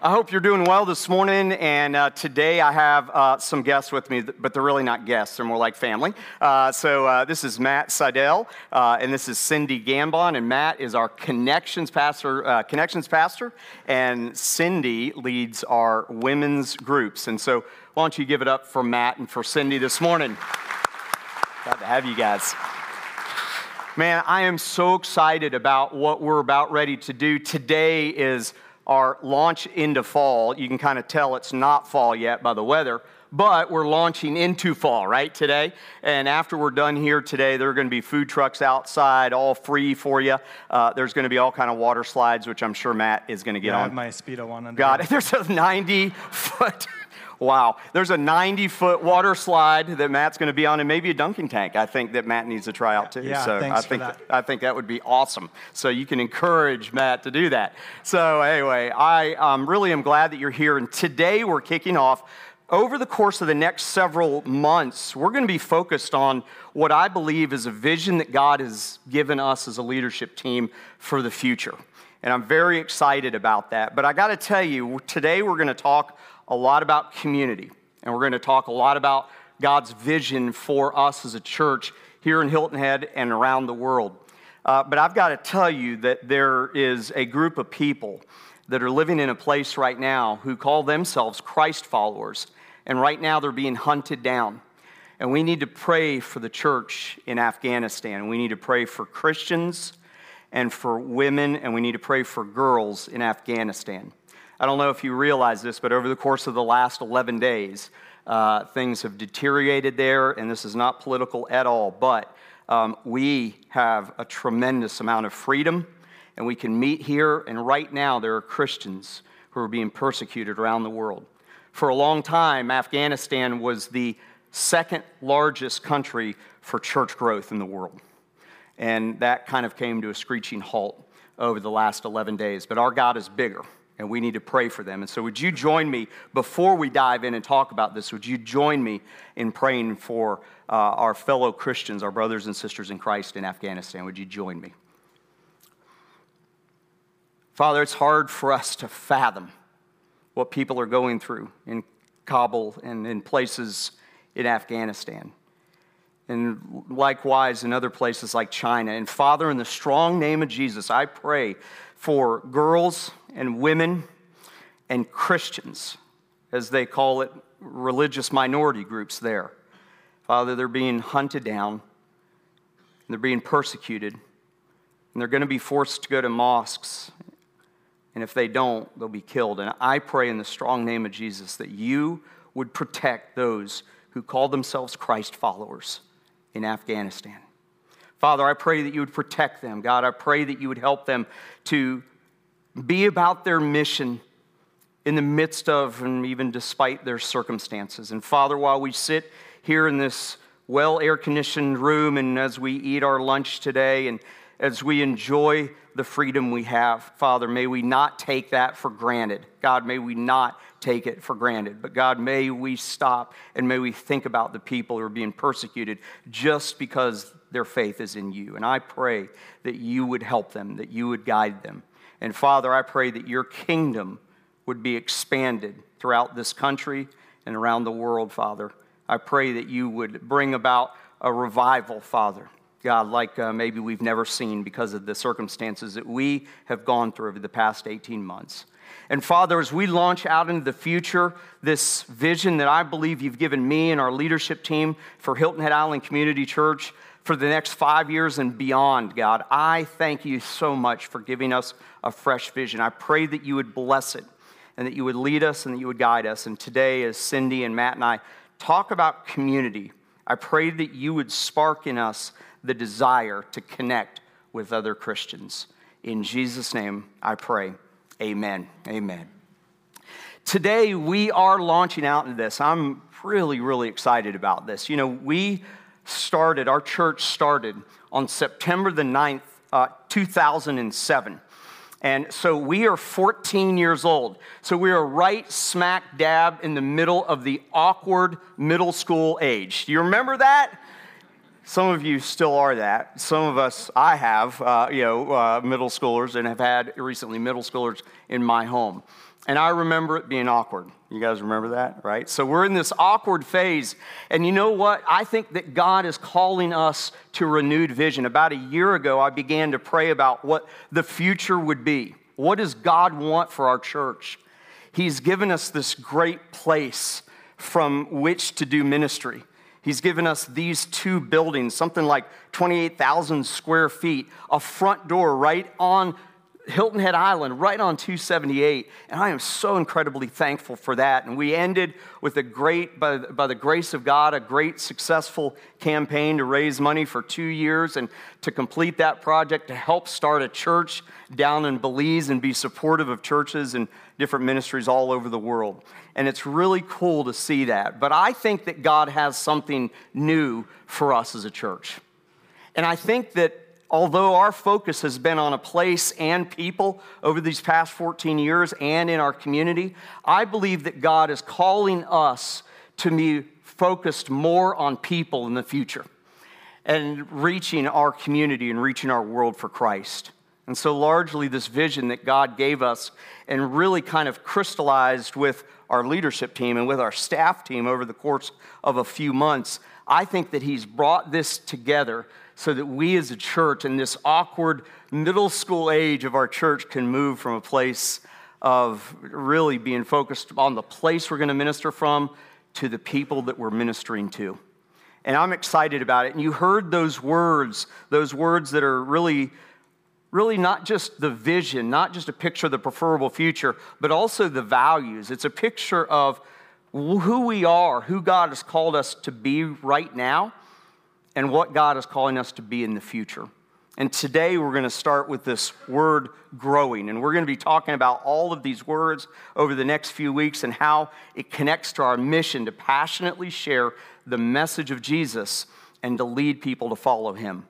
I hope you're doing well this morning. And uh, today I have uh, some guests with me, but they're really not guests, they're more like family. Uh, so uh, this is Matt Seidel, uh, and this is Cindy Gambon. And Matt is our connections pastor, uh, connections pastor, and Cindy leads our women's groups. And so why don't you give it up for Matt and for Cindy this morning? Glad to have you guys. Man, I am so excited about what we're about ready to do. Today is our launch into fall. You can kind of tell it's not fall yet by the weather, but we're launching into fall, right, today. And after we're done here today, there are going to be food trucks outside, all free for you. Uh, there's going to be all kind of water slides, which I'm sure Matt is going to get yeah, on. I have my Speedo on under. Got it. There's a 90 foot Wow. There's a 90 foot water slide that Matt's going to be on, and maybe a dunking tank, I think, that Matt needs to try out too. Yeah, so thanks I think for that. I think that would be awesome. So you can encourage Matt to do that. So, anyway, I um, really am glad that you're here. And today we're kicking off. Over the course of the next several months, we're going to be focused on what I believe is a vision that God has given us as a leadership team for the future. And I'm very excited about that. But I got to tell you, today we're going to talk a lot about community, and we're going to talk a lot about God's vision for us as a church here in Hilton Head and around the world. Uh, but I've got to tell you that there is a group of people that are living in a place right now who call themselves Christ followers, and right now they're being hunted down. And we need to pray for the church in Afghanistan. We need to pray for Christians and for women, and we need to pray for girls in Afghanistan. I don't know if you realize this, but over the course of the last 11 days, uh, things have deteriorated there, and this is not political at all, but um, we have a tremendous amount of freedom, and we can meet here, and right now there are Christians who are being persecuted around the world. For a long time, Afghanistan was the second largest country for church growth in the world. And that kind of came to a screeching halt over the last 11 days. But our God is bigger and we need to pray for them. And so, would you join me before we dive in and talk about this? Would you join me in praying for uh, our fellow Christians, our brothers and sisters in Christ in Afghanistan? Would you join me? Father, it's hard for us to fathom what people are going through in Kabul and in places in Afghanistan. And likewise in other places like China. And Father, in the strong name of Jesus, I pray for girls and women and Christians, as they call it, religious minority groups there. Father, they're being hunted down, they're being persecuted, and they're going to be forced to go to mosques. And if they don't, they'll be killed. And I pray in the strong name of Jesus that you would protect those who call themselves Christ followers in Afghanistan. Father, I pray that you would protect them. God, I pray that you would help them to be about their mission in the midst of and even despite their circumstances. And Father, while we sit here in this well air conditioned room and as we eat our lunch today and as we enjoy the freedom we have, Father, may we not take that for granted. God, may we not take it for granted. But God, may we stop and may we think about the people who are being persecuted just because their faith is in you. And I pray that you would help them, that you would guide them. And Father, I pray that your kingdom would be expanded throughout this country and around the world, Father. I pray that you would bring about a revival, Father. God, like uh, maybe we've never seen because of the circumstances that we have gone through over the past 18 months. And Father, as we launch out into the future, this vision that I believe you've given me and our leadership team for Hilton Head Island Community Church, for the next five years and beyond, God. I thank you so much for giving us a fresh vision. I pray that you would bless it and that you would lead us and that you would guide us. And today, as Cindy and Matt and I talk about community, I pray that you would spark in us the desire to connect with other Christians. In Jesus' name, I pray. Amen. Amen. Today, we are launching out into this. I'm really, really excited about this. You know, we started, our church started on September the 9th, uh, 2007. And so we are 14 years old. So we are right smack dab in the middle of the awkward middle school age. Do you remember that? Some of you still are that. Some of us, I have, uh, you know, uh, middle schoolers and have had recently middle schoolers in my home. And I remember it being awkward. You guys remember that, right? So we're in this awkward phase. And you know what? I think that God is calling us to renewed vision. About a year ago, I began to pray about what the future would be. What does God want for our church? He's given us this great place from which to do ministry. He's given us these two buildings, something like 28,000 square feet, a front door right on Hilton Head Island, right on 278. And I am so incredibly thankful for that. And we ended with a great, by, by the grace of God, a great successful campaign to raise money for two years and to complete that project to help start a church down in Belize and be supportive of churches and different ministries all over the world. And it's really cool to see that. But I think that God has something new for us as a church. And I think that although our focus has been on a place and people over these past 14 years and in our community, I believe that God is calling us to be focused more on people in the future and reaching our community and reaching our world for Christ. And so, largely, this vision that God gave us and really kind of crystallized with our leadership team and with our staff team over the course of a few months, I think that He's brought this together so that we as a church in this awkward middle school age of our church can move from a place of really being focused on the place we're going to minister from to the people that we're ministering to. And I'm excited about it. And you heard those words, those words that are really, really not just the vision, not just a picture of the preferable future, but also the values. It's a picture of who we are, who God has called us to be right now, and what God is calling us to be in the future. And today we're going to start with this word growing. And we're going to be talking about all of these words over the next few weeks and how it connects to our mission to passionately share the message of Jesus and to lead people to follow him.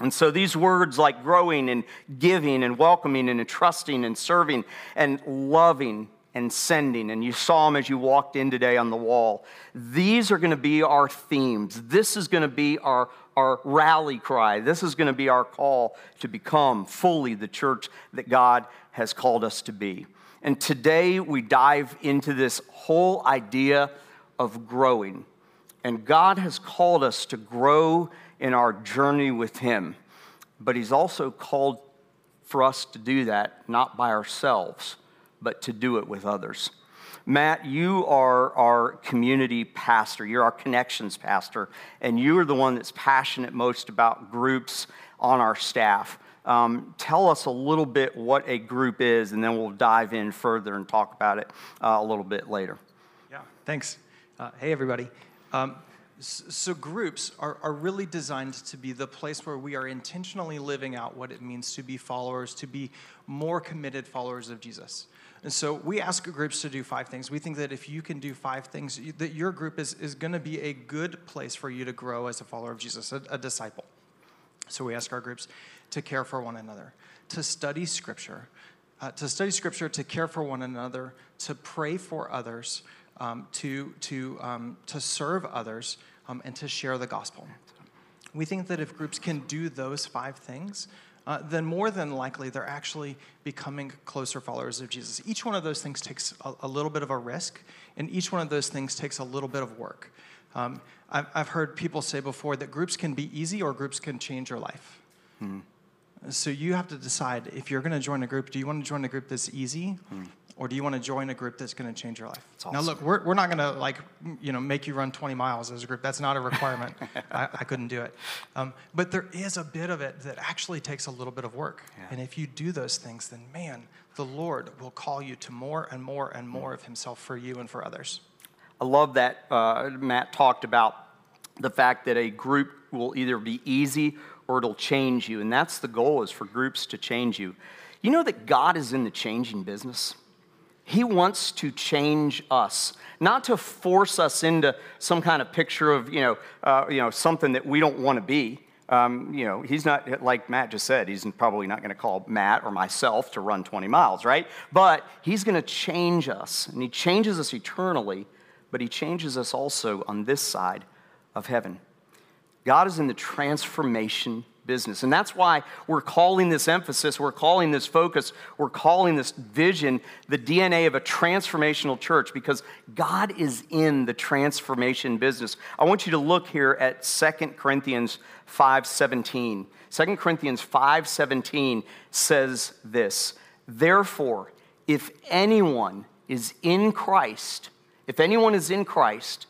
And so these words like growing and giving and welcoming and trusting and serving and loving and sending. And you saw them as you walked in today on the wall. These are going to be our themes. This is going to be our, our rally cry. This is going to be our call to become fully the church that God has called us to be. And today we dive into this whole idea of growing. And God has called us to grow in our journey with Him. But He's also called for us to do that not by ourselves but to do it with others. Matt, you are our community pastor. You're our connections pastor, and you are the one that's passionate most about groups on our staff. Um, tell us a little bit what a group is, and then we'll dive in further and talk about it uh, a little bit later. Yeah, thanks. Uh, hey, everybody. Um, so, groups are, are really designed to be the place where we are intentionally living out what it means to be followers, to be more committed followers of Jesus. And so we ask groups to do five things. We think that if you can do five things, that your group is, is going to be a good place for you to grow as a follower of Jesus, a, a disciple. So we ask our groups to care for one another, to study Scripture, uh, to study Scripture, to care for one another, to pray for others, um, to, to, um, to serve others, um, and to share the gospel. We think that if groups can do those five things, uh, then more than likely they're actually becoming closer followers of Jesus. Each one of those things takes a, a little bit of a risk, and each one of those things takes a little bit of work. Um, I've, I've, heard people say before that groups can be easy or groups can change your life. Hmm. So you have to decide if you're going to join a group, do you want to join a group that's easy hmm or do you want to join a group that's going to change your life? Awesome. Now, look, we're, we're not going to like you know make you run 20 miles as a group. That's not a requirement. I, I, couldn't do it. Um, but there is a bit of it that actually takes a little bit of work. Yeah. And if you do those things, then man, the Lord will call you to more and more and more of Himself for you and for others. I love that uh, Matt talked about the fact that a group will either be easy or it'll change you, and that's the goal: is for groups to change you. You know that God is in the changing business. He wants to change us, not to force us into some kind of picture of, you know, uh, you know something that we don't want to be. Um, you know, he's not, like Matt just said, he's probably not going to call Matt or myself to run 20 miles, right? But he's going to change us, and he changes us eternally, but he changes us also on this side of heaven. God is in the transformation business. And that's why we're calling this emphasis, we're calling this focus, we're calling this vision the DNA of a transformational church because God is in the transformation business. I want you to look here at 2 Corinthians 5:17. 2 Corinthians 5:17 says this, "Therefore, if anyone is in Christ, if anyone is in Christ,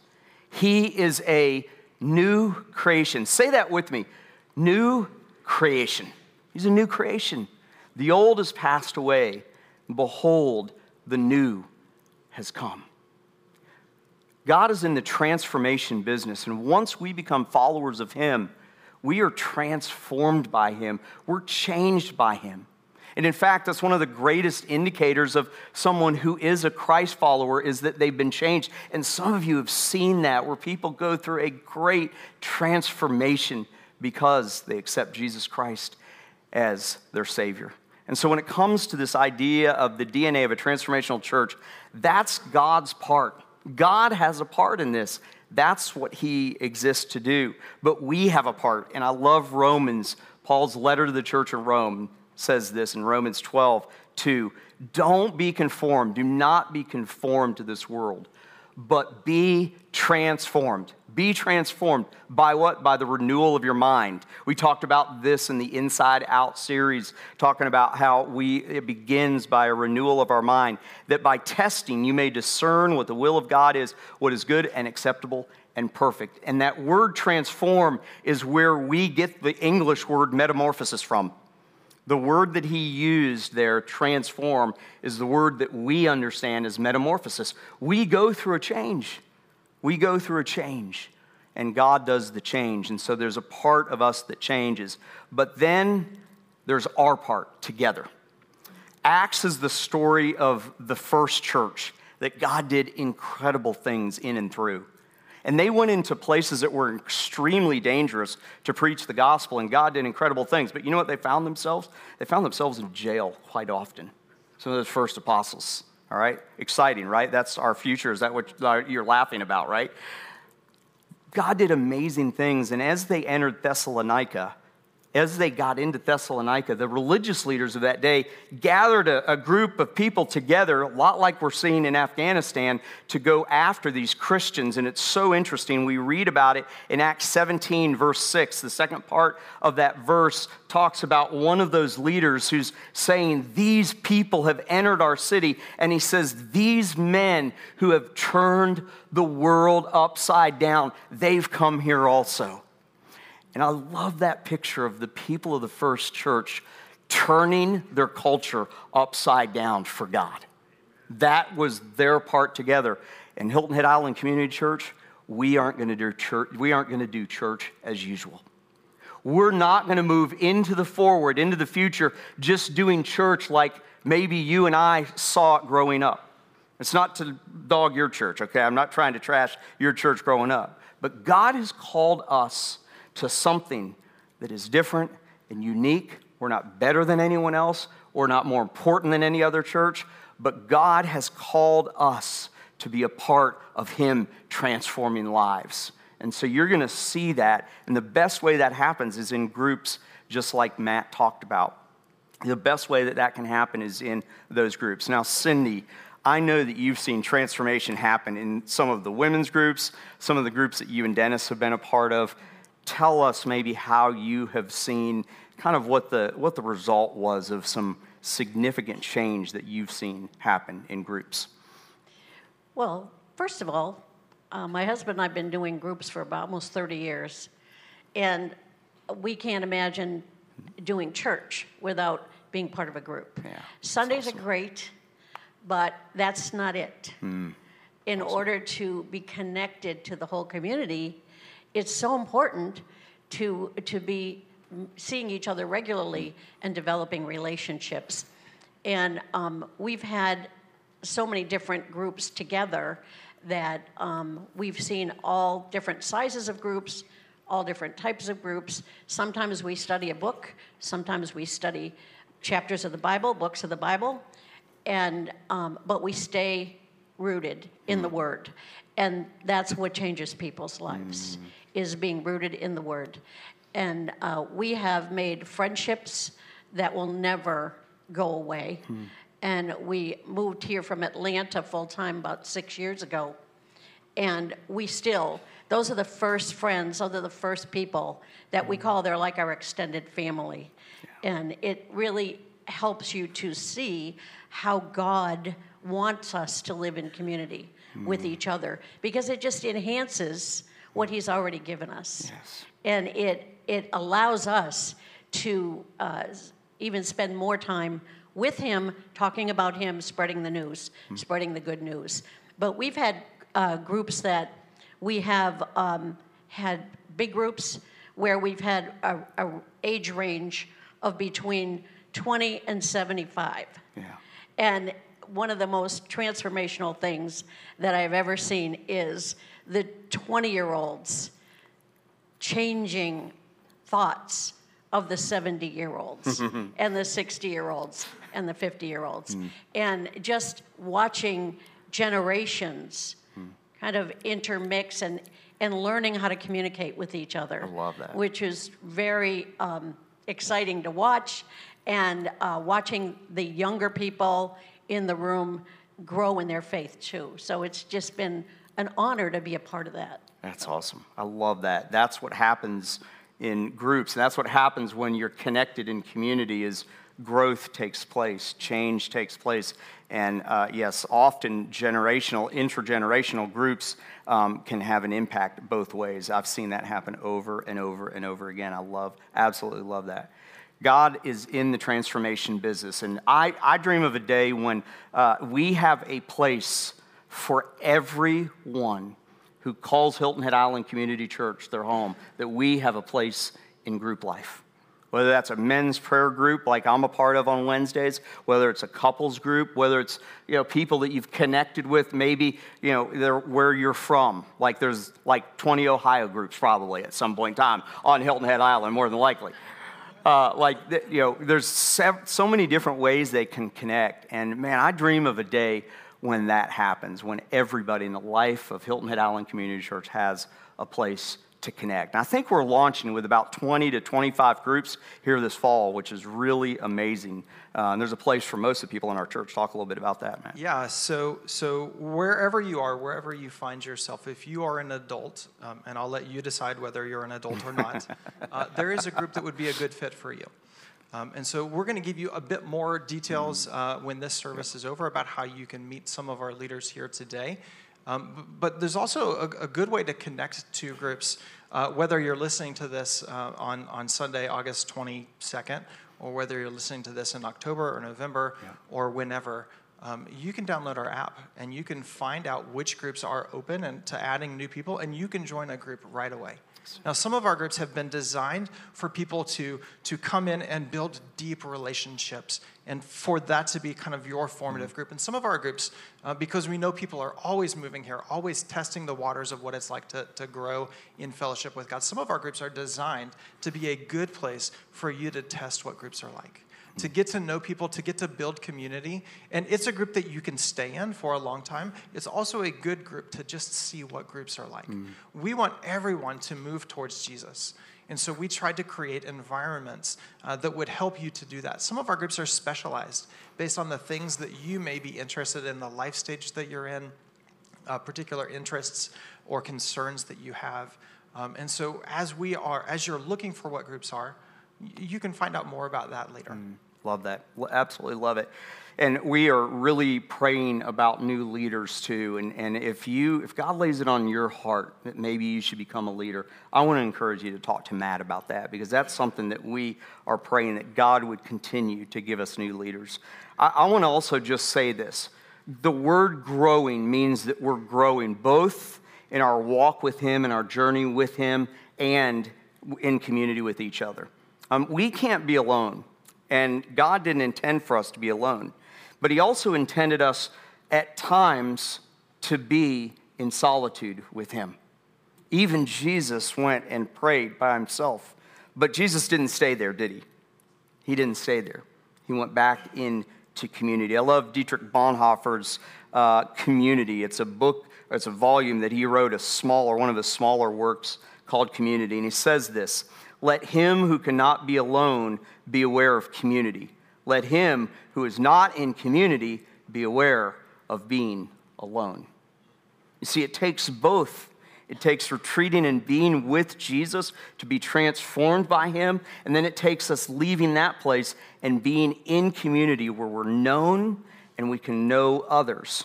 he is a new creation. Say that with me. New creation. He's a new creation. The old has passed away. Behold, the new has come. God is in the transformation business, and once we become followers of Him, we are transformed by Him. We're changed by Him. And in fact, that's one of the greatest indicators of someone who is a Christ follower is that they've been changed. And some of you have seen that where people go through a great transformation because they accept Jesus Christ as their Savior. And so when it comes to this idea of the DNA of a transformational church, that's God's part. God has a part in this. That's what he exists to do. But we have a part. And I love Romans, Paul's letter to the church in Rome says this in Romans 12, 2. Don't be conformed. Do not be conformed to this world, but be transformed. Be transformed by what? By the renewal of your mind. We talked about this in the Inside Out series, talking about how we it begins by a renewal of our mind. That by testing you may discern what the will of God is, what is good and acceptable and perfect. And that word transform is where we get the English word metamorphosis from. The word that he used there, transform, is the word that we understand as metamorphosis. We go through a change. We go through a change, and God does the change. And so there's a part of us that changes. But then there's our part together. Acts is the story of the first church that God did incredible things in and through. And they went into places that were extremely dangerous to preach the gospel, and God did incredible things. But you know what they found themselves? They found themselves in jail quite often. Some of those first apostles. All right? Exciting, right? That's our future. Is that what uh, you're laughing about, right? God did amazing things, and as they entered Thessalonica, as they got into Thessalonica, the religious leaders of that day gathered a, a, group of people together, a lot like we're seeing in Afghanistan, to go after these Christians. And it's so interesting. We read about it in Acts 17, verse 6. The second part of that verse talks about one of those leaders who's saying, These people have entered our city. And he says, These men who have turned the world upside down, they've come here also. And I love that picture of the people of the first church turning their culture upside down for God. That was their part together. And Hilton Head Island Community Church, we aren't going to do church, we aren't going to do church as usual. We're not going to move into the forward, into the future, just doing church like maybe you and I saw it growing up. It's not to dog your church, okay? I'm not trying to trash your church growing up. But God has called us to something that is different and unique. We're not better than anyone else. We're not more important than any other church. But God has called us to be a part of Him transforming lives. And so you're going to see that. And the best way that happens is in groups, just like Matt talked about. The best way that that can happen is in those groups. Now, Cindy, I know that you've seen transformation happen in some of the women's groups, some of the groups that you and Dennis have been a part of tell us maybe how you have seen kind of what the, what the result was of some significant change that you've seen happen in groups. Well, first of all, uh, my husband and I have been doing groups for about almost 30 years, and we can't imagine doing church without being part of a group. Yeah, Sundays awesome. are great, but that's not it. Mm, In awesome. order to be connected to the whole community, it's so important to, to be seeing each other regularly and developing relationships. And um, we've had so many different groups together that um, we've seen all different sizes of groups, all different types of groups. Sometimes we study a book, sometimes we study chapters of the Bible, books of the Bible, and um, but we stay rooted in the Word, and that's what changes people's lives is being rooted in the Word. and uh, we have made friendships that will never go away. Hmm. And we moved here from Atlanta full time about six years ago. And we still, those are the first friends, those are the first people that we call, they're like our extended family. Yeah. And it really helps you to see how God wants us to live in community mm. with each other because it just enhances what He's already given us. Yes. And it, it allows us to uh, even spend more time with Him, talking about Him, spreading the news, mm. spreading the good news. But we've had uh, groups that we have um, had big groups where we've had a, a, age range of between 20 and 75. Yeah. And one of the most transformational things that I've ever seen is the 20 year olds changing thoughts of the 70 year olds and the 60 year olds and the 50 year olds. Mm. And just watching generations mm. kind of intermix and, and learning how to communicate with each other. I love that. Which is very um, exciting to watch. And uh, watching the younger people in the room grow in their faith too. So it's just been an honor to be a part of that. That's awesome. I love that. That's what happens in groups, and that's what happens when you're connected in community. Is growth takes place, change takes place, and uh, yes, often generational, intergenerational groups um, can have an impact both ways. I've seen that happen over and over and over again. I love, absolutely love that. God is in the transformation business. And I, I dream of a day when uh, we have a place for everyone who calls Hilton Head Island Community Church their home, that we have a place in group life. Whether that's a men's prayer group like I'm a part of on Wednesdays, whether it's a couples group, whether it's you know people that you've connected with, maybe you know they're where you're from. Like there's like 20 Ohio groups probably at some point in time on Hilton Head Island, more than likely. Uh, like, you know, there's so many different ways they can connect. And man, I dream of a day when that happens, when everybody in the life of Hilton Head Island Community Church has a place to connect. And I think we're launching with about 20 to 25 groups here this fall, which is really amazing. Uh, and there's a place for most of the people in our church. Talk a little bit about that, Matt. Yeah. So, so wherever you are, wherever you find yourself, if you are an adult, um, and I'll let you decide whether you're an adult or not, uh, there is a group that would be a good fit for you. Um, and so we're going to give you a bit more details uh, when this service is over about how you can meet some of our leaders here today. Um, but there's also a, a, good way to connect to groups, uh, whether you're listening to this uh, on, on Sunday, August 22nd, or whether you're listening to this in October or November yeah. or whenever. Um, you can download our app and you can find out which groups are open and to adding new people, and you can join a group right away. Now, some of our groups have been designed for people to, to come in and build deep relationships and for that to be kind of your formative group. And some of our groups, uh, because we know people are always moving here, always testing the waters of what it's like to, to grow in fellowship with God, some of our groups are designed to be a good place for you to test what groups are like to get to know people, to get to build community. And it's a group that you can stay in for a long time. It's also a good group to just see what groups are like. Mm. We want everyone to move towards Jesus. And so we tried to create environments uh, that would help you to do that. Some of our groups are specialized based on the things that you may be interested in, the life stage that you're in, uh, particular interests or concerns that you have. Um, and so as we are, as you're looking for what groups are, you can find out more about that later. Mm. Love that. Absolutely love it. And we are really praying about new leaders too. And, and if you, if God lays it on your heart that maybe you should become a leader, I want to encourage you to talk to Matt about that because that's something that we are praying that God would continue to give us new leaders. I, I want to also just say this the word growing means that we're growing both in our walk with Him and our journey with Him and in community with each other. Um, we can't be alone. And God didn't intend for us to be alone. But He also intended us at times to be in solitude with Him. Even Jesus went and prayed by himself. But Jesus didn't stay there, did he? He didn't stay there. He went back into community. I love Dietrich Bonhoeffer's uh, Community. It's a book, it's a volume that he wrote, a smaller, one of his smaller works called Community. And he says this let him who cannot be alone be aware of community. Let him who is not in community be aware of being alone. You see, it takes both. It takes retreating and being with Jesus to be transformed by him. And then it takes us leaving that place and being in community where we're known and we can know others.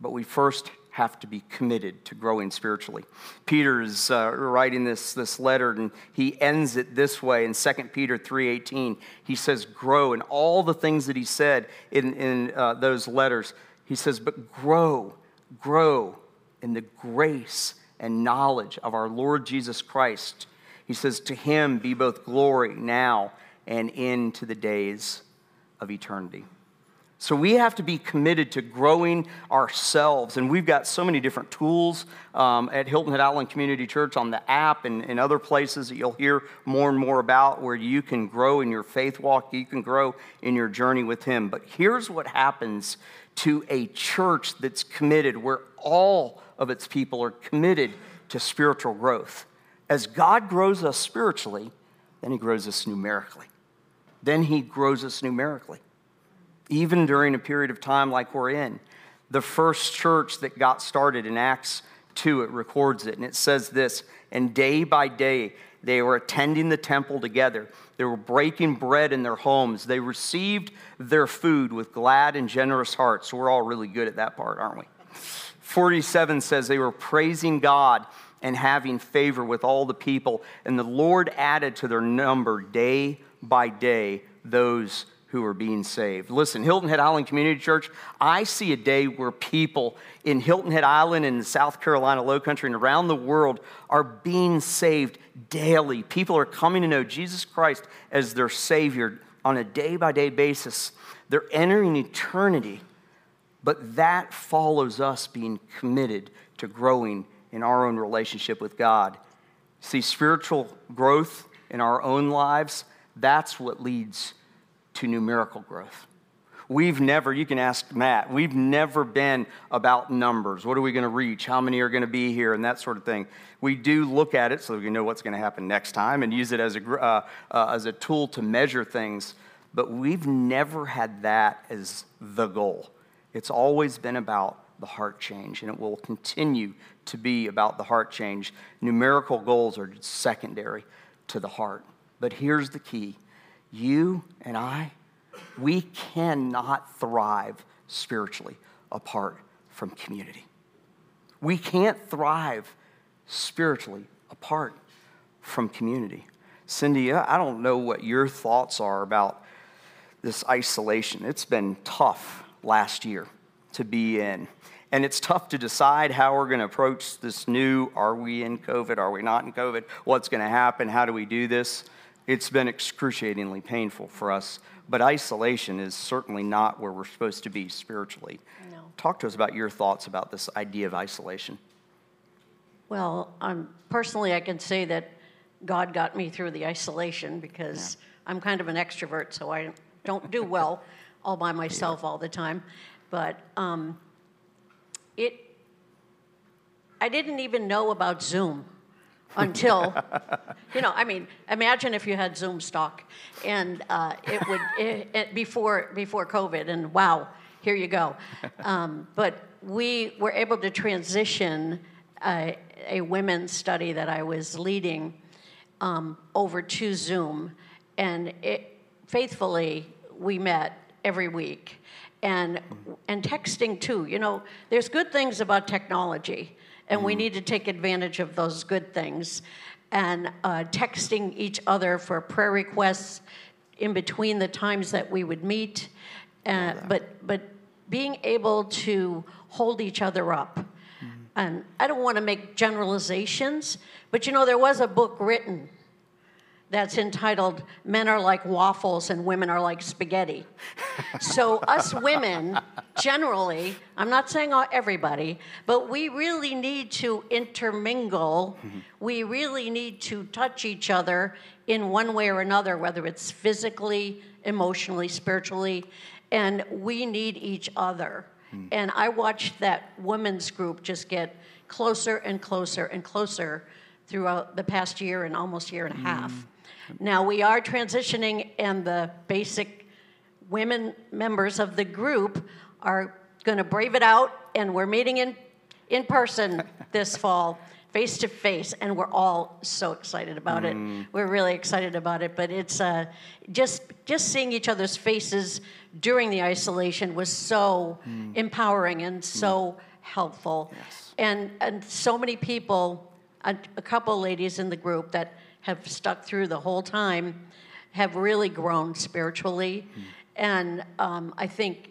But we first have to be committed to growing spiritually. Peter is uh, writing this, this letter, and he ends it this way in 2 Peter 3.18. He says, grow, and all the things that he said in, in uh, those letters, he says, but grow, grow in the grace and knowledge of our Lord Jesus Christ. He says, to him be both glory now and into the days of eternity. So we have to be committed to growing ourselves. And we've got so many different tools um, at Hilton Head Island Community Church on the app and, and other places that you'll hear more and more about where you can grow in your faith walk, you can grow in your journey with Him. But here's what happens to a church that's committed, where all of its people are committed to spiritual growth. As God grows us spiritually, then He grows us numerically. Then He grows us numerically even during a period of time like we're in. The first church that got started in Acts 2, it records it, and it says this And day by day, they were attending the temple together. They were breaking bread in their homes. They received their food with glad and generous hearts. So we're all really good at that part, aren't we? 47 says they were praising God and having favor with all the people. And the Lord added to their number day by day those who are being saved. Listen, Hilton Head Island Community Church, I see a day where people in Hilton Head Island and South Carolina Low Country and around the world are being saved daily. People are coming to know Jesus Christ as their Savior on a day by day basis. They're entering eternity, but that follows us being committed to growing in our own relationship with God. See, spiritual growth in our own lives, that's what leads to numerical growth. We've never, you can ask Matt, we've never been about numbers. What are we going to reach? How many are going to be here? And that sort of thing. We do look at it so we know what's going to happen next time and use it as a, uh, uh, as a tool to measure things. But we've never had that as the goal. It's always been about the heart change, and it will continue to be about the heart change. Numerical goals are secondary to the heart. But here's the key you and I, we cannot thrive spiritually apart from community. We can't thrive spiritually apart from community. Cindy, I don't know what your thoughts are about this isolation. It's been tough last year to be in. And it's tough to decide how we're going to approach this new are we in COVID? Are we not in COVID? What's going to happen? How do we do this? It's been excruciatingly painful for us, but isolation is certainly not where we're supposed to be spiritually. No. Talk to us about your thoughts about this idea of isolation. Well, um, personally, I can say that God got me through the isolation because yeah. I'm kind of an extrovert, so I don't do well all by myself yeah. all the time. But um, it, I didn't even know about Zoom until, you know, I mean, imagine if you had Zoom stock and uh, it would, it, it, before, before COVID, and wow, here you go. Um, but we were able to transition uh, a women's study that I was leading um, over to Zoom, and it, faithfully, we met every week. And, and texting too. You know, there's good things about technology and mm. we need to take advantage of those good things. And uh, texting each other for prayer requests in between the times that we would meet, uh, but but being able to hold each other up. Mm. And I don't want to make generalizations, but you know there was a book written that's entitled Men Are Like Waffles and Women Are Like Spaghetti. so, us women, generally, I'm not saying everybody, but we really need to intermingle. Mm-hmm. We really need to touch each other in one way or another, whether it's physically, emotionally, spiritually, and we need each other. Mm. And I watched that women's group just get closer and closer and closer throughout the past year and almost year and a half. Mm. Now we are transitioning, and the basic women members of the group are going to brave it out, and we're meeting in, in person this fall, face to face, and we're all so excited about it. Mm. We're really excited about it, but it's uh, just just seeing each other's faces during the isolation was so mm. empowering and mm. so helpful, and and so many people, a, a couple ladies in the group that have stuck through the whole time, have really grown spiritually, and um, I think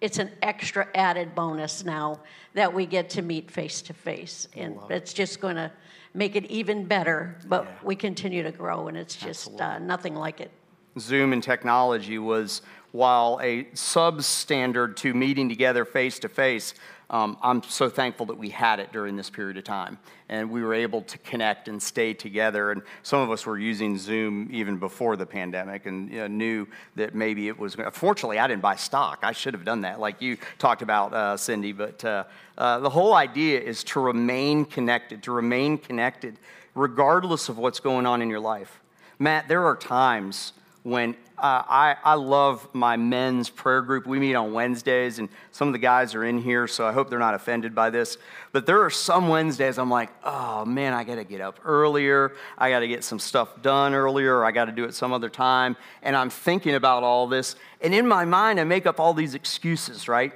it's an extra added bonus now that we get to meet face to face. And it's just going to make it even better. But Yeah. we continue to grow, and it's just uh, nothing like it. Zoom and technology was, while a substandard to meeting together face to face, um, I'm so thankful that we had it during this period of time. And we were able to connect and stay together. And some of us were using Zoom even before the pandemic and you know, knew that maybe it was. Fortunately, I didn't buy stock. I should have done that, like you talked about, uh, Cindy. But uh, uh, the whole idea is to remain connected, to remain connected regardless of what's going on in your life. Matt, there are times when uh, I, I love my men's prayer group. We meet on Wednesdays, and some of the guys are in here, so I hope they're not offended by this. But there are some Wednesdays I'm like, oh man, I got to get up earlier. I got to get some stuff done earlier, I got to do it some other time. And I'm thinking about all this. And in my mind, I make up all these excuses, right?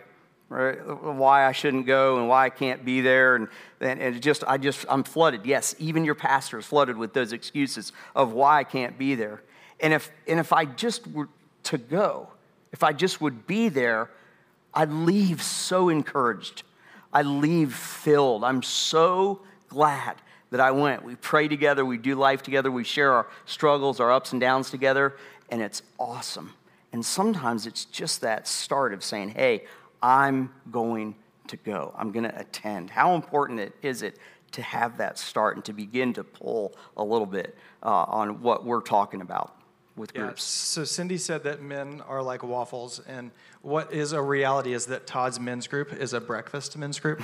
right? Why I shouldn't go and why I can't be there, and, and, and just I just I'm flooded. Yes, even your pastor is flooded with those excuses of why I can't be there. And if and if I just were to go, if I just would be there, I'd leave so encouraged. I leave filled. I'm so glad that I went. We pray together, we do life together, we share our struggles, our ups and downs together, and it's awesome. And sometimes it's just that start of saying, hey, I'm going to go. I'm going to attend. How important it, is it to have that start and to begin to pull a little bit uh, on what we're talking about with Yeah, groups? so Cindy said that men are like waffles, and what is a reality is that Todd's men's group is a breakfast men's group.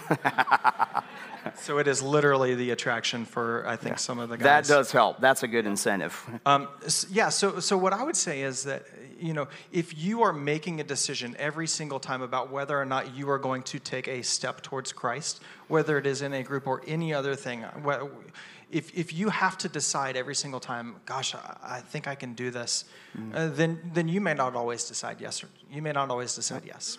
so it is literally the attraction for I think some of the guys. That does help. That's a good incentive. Um, yeah, so, so what I would say is that, you know, if you are making a decision every single time about whether or not you are going to take a step towards Christ, whether it is in a group or any other thing, if, if you have to decide every single time, gosh, I, I think I can do this, mm. uh, then, then you may not always decide yes, or you may not always decide yes.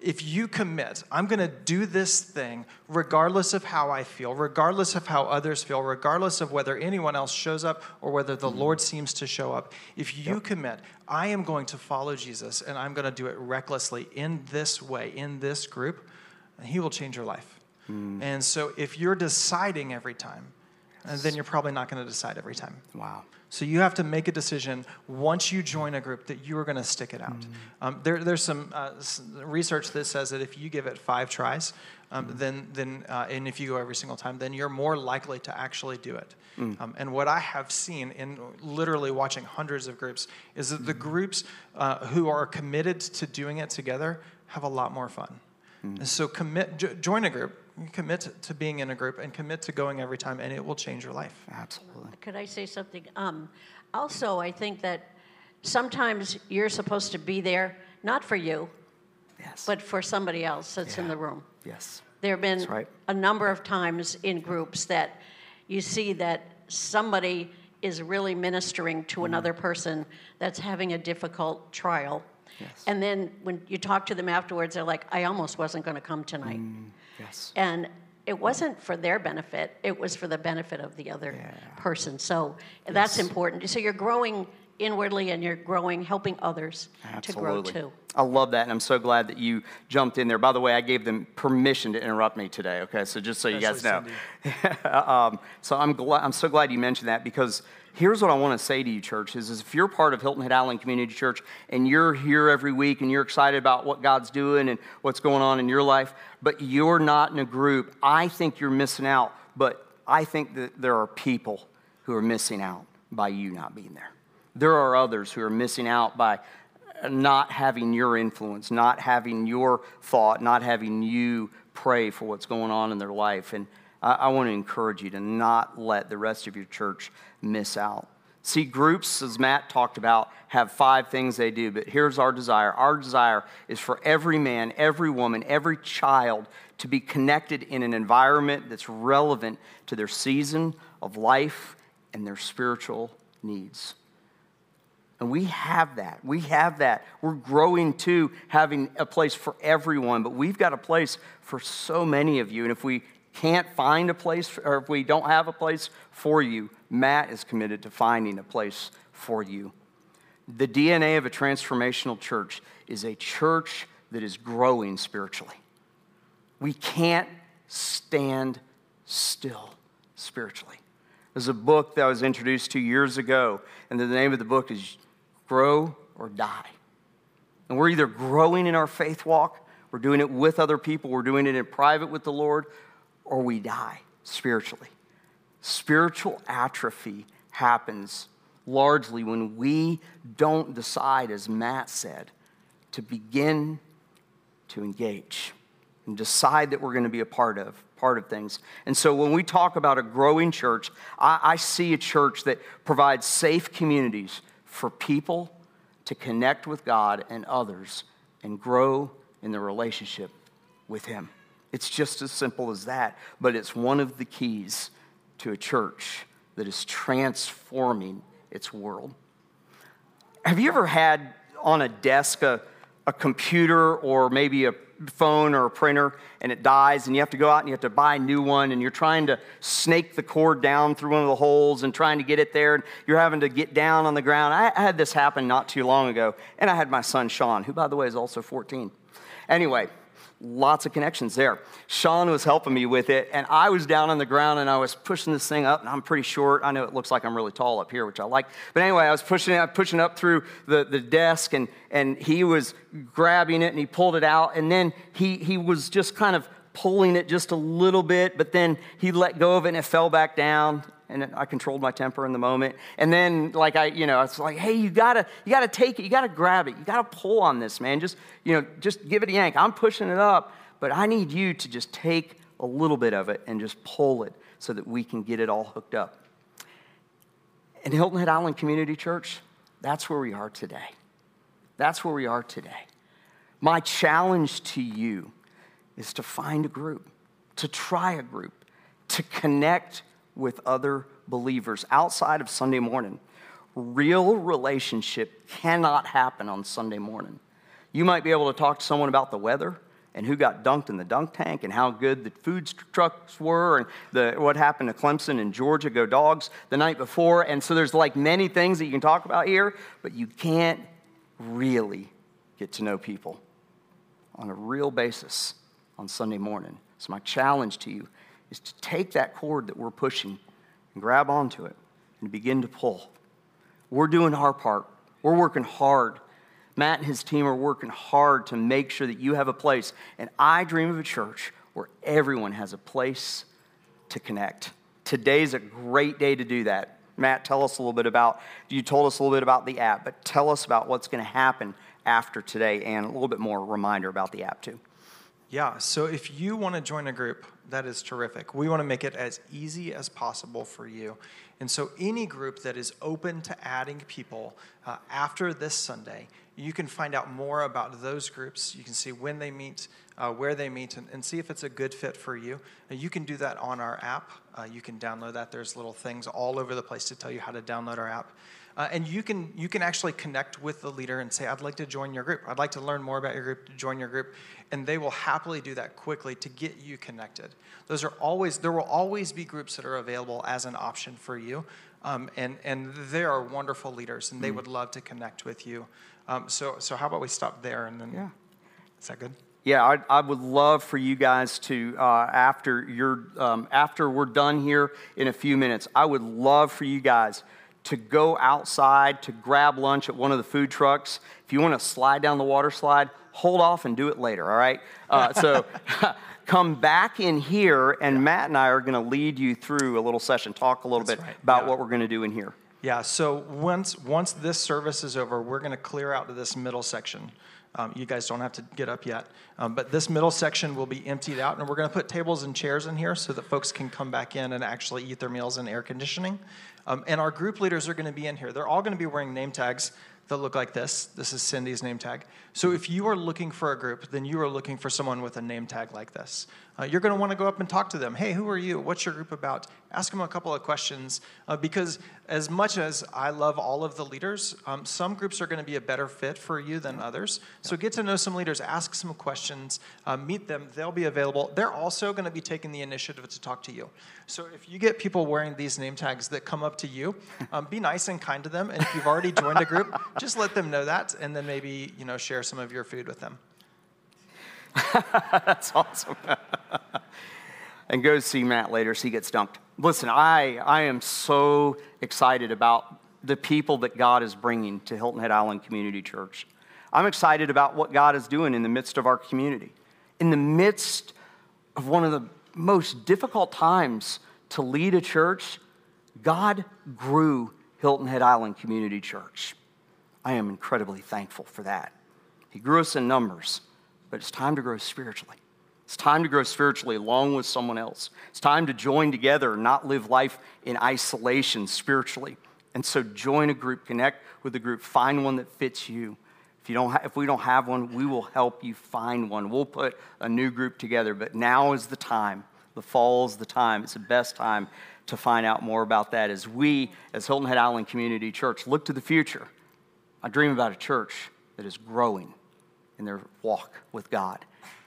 If you commit, I'm going to do this thing regardless of how I feel, regardless of how others feel, regardless of whether anyone else shows up or whether the mm. Lord seems to show up. If you commit, I am going to follow Jesus and I'm going to do it recklessly in this way, in this group, and He will change your life. Mm. And so if you're deciding every time, uh, then you're probably not going to decide every time. Wow. So you have to make a decision once you join a group that you are going to stick it out. Um, there, there's some uh, research that says that if you give it five tries, um, then, then uh, and if you go every single time, then you're more likely to actually do it. Um, and what I have seen in literally watching hundreds of groups is that the groups uh, who are committed to doing it together have a lot more fun. And so commit, jo- join a group, commit to being in a group, and commit to going every time, and it will change your life. Absolutely. Could I say something? Um, also, I think that sometimes you're supposed to be there, not for you, Yes. but for somebody else that's in the room. yes. There have been right. a number of times in groups that you see that somebody is really ministering to Mm-hmm. another person that's having a difficult trial. Yes. And then when you talk to them afterwards, they're like, I almost wasn't going to come tonight. Yes. And it wasn't for their benefit, it was for the benefit of the other Yeah. person. So that's important. So you're growing inwardly and you're growing, helping others to grow too. I love that, and I'm so glad that you jumped in there. By the way, I gave them permission to interrupt me today. Okay, so just so you guys know. Um, so I'm glad. I'm so glad you mentioned that because here's what I want to say to you, church: is, is if you're part of Hilton Head Island Community Church and you're here every week and you're excited about what God's doing and what's going on in your life, but you're not in a group, I think you're missing out. But I think that there are people who are missing out by you not being there. There are others who are missing out by not having your influence, not having your thought, not having you pray for what's going on in their life. And I, I want to encourage you to not let the rest of your church miss out. See, groups, as Matt talked about, have five things they do, but here's our desire. Our desire is for every man, every woman, every child to be connected in an environment that's relevant to their season of life and their spiritual needs. And we have that. We have that. We're growing to having a place for everyone, but we've got a place for so many of you. And if we can't find a place, or if we don't have a place for you, Matt is committed to finding a place for you. The DNA of a transformational church is a church that is growing spiritually. We can't stand still spiritually. There's a book that was introduced to years ago, and the name of the book is grow or die. And we're either growing in our faith walk, we're doing it with other people, we're doing it in private with the Lord, or we die spiritually. Spiritual atrophy happens largely when we don't decide, as Matt said, to begin to engage and decide that we're going to be a part of part of things. And so when we talk about a growing church, I, I see a church that provides safe communities for people to connect with God and others and grow in the relationship with Him. It's just as simple as that, but it's one of the keys to a church that is transforming its world. Have you ever had on a desk a, a computer or maybe a phone or a printer and it dies and you have to go out and you have to buy a new one and you're trying to snake the cord down through one of the holes and trying to get it there and you're having to get down on the ground. I had this happen not too long ago and I had my son Sean, who by the way is also 14. Anyway, lots of connections there. Sean was helping me with it, and I was down on the ground and I was pushing this thing up, and I'm pretty short. I know it looks like I'm really tall up here, which I like. But anyway, I was pushing it, pushing up through the, the desk, and, and he was grabbing it and he pulled it out, and then he, he was just kind of pulling it just a little bit, but then he let go of it and it fell back down and I controlled my temper in the moment. And then, like I, you know, it's like, "Hey, you gotta, you gotta take it, you gotta grab it, you gotta pull on this, man. Just, you know, just give it a yank. I'm pushing it up, but I need you to just take a little bit of it and just pull it so that we can get it all hooked up." In Hilton Head Island Community Church, that's where we are today. That's where we are today. My challenge to you is to find a group, to try a group, to connect with other believers outside of Sunday morning. Real relationship cannot happen on Sunday morning. You might be able to talk to someone about the weather and who got dunked in the dunk tank and how good the food trucks were and the, what happened to Clemson and Georgia go dogs the night before. And so there's like many things that you can talk about here, but you can't really get to know people on a real basis on Sunday morning. So my challenge to you is to take that cord that we're pushing and grab onto it and begin to pull. We're doing our part. We're working hard. Matt and his team are working hard to make sure that you have a place. And I dream of a church where everyone has a place to connect. Today's a great day to do that. Matt, tell us a little bit about, you told us a little bit about the app, but tell us about what's going to happen after today and a little bit more reminder about the app too. Yeah, so if you want to join a group, that is terrific. We want to make it as easy as possible for you. And so, any group that is open to adding people uh, after this Sunday, you can find out more about those groups. You can see when they meet, uh, where they meet, and, and, see if it's a good fit for you. And you can do that on our app. Uh, you can download that. There's little things all over the place to tell you how to download our app. Uh, and you can you can actually connect with the leader and say, "I'd like to join your group. I'd like to learn more about your group. To join your group," and they will happily do that quickly to get you connected. Those are always there will always be groups that are available as an option for you, um, and and they are wonderful leaders, and they mm. would love to connect with you. Um, so so how about we stop there and then? Yeah, is that good? Yeah, I, I, would love for you guys to uh, after you're um, after we're done here in a few minutes. I would love for you guys to go outside to grab lunch at one of the food trucks. If you want to slide down the water slide, hold off and do it later, all right? Uh, so come back in here, and yeah. Matt and I are going to lead you through a little session, talk a little That's bit right. about yeah. what we're going to do in here. Yeah, so once, once this service is over, we're going to clear out to this middle section. Um, you guys don't have to get up yet. Um, but this middle section will be emptied out, and we're going to put tables and chairs in here so that folks can come back in and actually eat their meals in air conditioning. Um, and our group leaders are going to be in here. They're all going to be wearing name tags that look like this. This is Cindy's name tag. So if you are looking for a group, then you are looking for someone with a name tag like this. Uh, you're going to want to go up and talk to them. Hey, who are you? What's your group about? Ask them a couple of questions uh, because as much as I love all of the leaders, um, some groups are going to be a better fit for you than others. So get to know some leaders, ask some questions, uh, meet them. They'll be available. They're also going to be taking the initiative to talk to you. So if you get people wearing these name tags that come up to you, um, be nice and kind to them. And if you've already joined a group, just let them know that, and then maybe you know share some of your food with them. That's awesome. and go see Matt later so he gets dunked. Listen, I, I am so excited about the people that God is bringing to Hilton Head Island Community Church. I'm excited about what God is doing in the midst of our community. In the midst of one of the most difficult times to lead a church, God grew Hilton Head Island Community Church. I am incredibly thankful for that. He grew us in numbers, but it's time to grow spiritually. It's time to grow spiritually along with someone else. It's time to join together, not live life in isolation spiritually. And so join a group, connect with a group, find one that fits you. If, you don't ha- if we don't have one, we will help you find one. We'll put a new group together, but now is the time. The fall is the time. It's the best time to find out more about that as we, as Hilton Head Island Community Church, look to the future. I dream about a church that is growing in their walk with God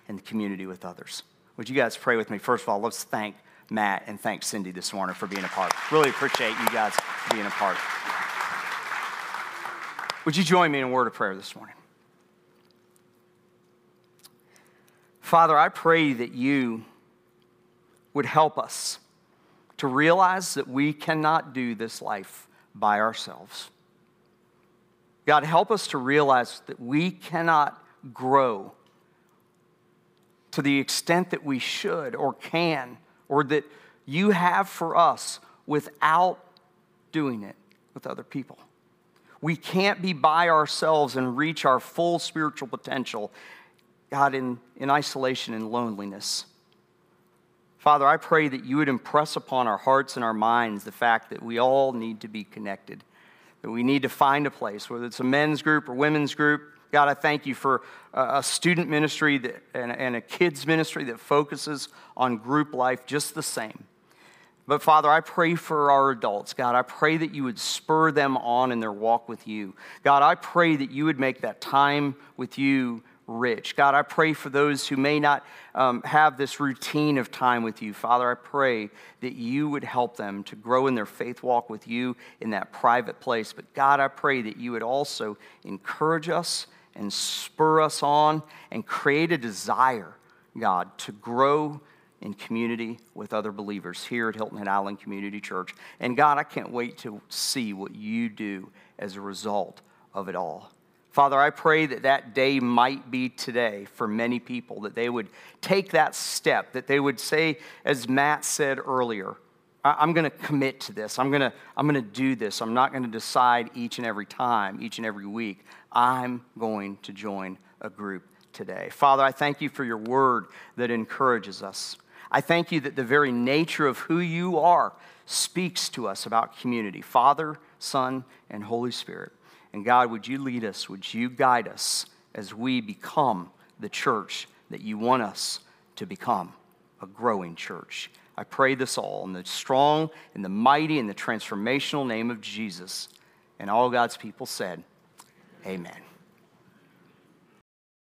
and the community with others. Would you guys pray with me? First of all, let's thank Matt and thank Cindy this morning for being a part. Really appreciate you guys being a part. Would you join me in a word of prayer this morning? Father, I pray that you would help us to realize that we cannot do this life by ourselves. God, help us to realize that we cannot grow to the extent that we should or can, or that you have for us without doing it with other people. We can't be by ourselves and reach our full spiritual potential, God, in, in isolation and loneliness. Father, I pray that you would impress upon our hearts and our minds the fact that we all need to be connected, that we need to find a place, whether it's a men's group or women's group. God, I thank you for a student ministry that, and, a kids ministry that focuses on group life just the same. But Father, I pray for our adults. God, I pray that you would spur them on in their walk with you. God, I pray that you would make that time with you rich. God, I pray for those who may not um, have this routine of time with you. Father, I pray that you would help them to grow in their faith walk with you in that private place. But God, I pray that you would also encourage us and spur us on and create a desire, God, to grow in community with other believers here at Hilton Head Island Community Church. And God, I can't wait to see what you do as a result of it all. Father, I pray that that day might be today for many people, that they would take that step, that they would say, as Matt said earlier, I'm going to commit to this. I'm going to, I'm going to do this. I'm not going to decide each and every time, each and every week. I'm going to join a group today. Father, I thank you for your word that encourages us. I thank you that the very nature of who you are speaks to us about community Father, Son, and Holy Spirit. And God, would you lead us? Would you guide us as we become the church that you want us to become a growing church? I pray this all in the strong, in the mighty, in the transformational name of Jesus. And all God's people said, Amen.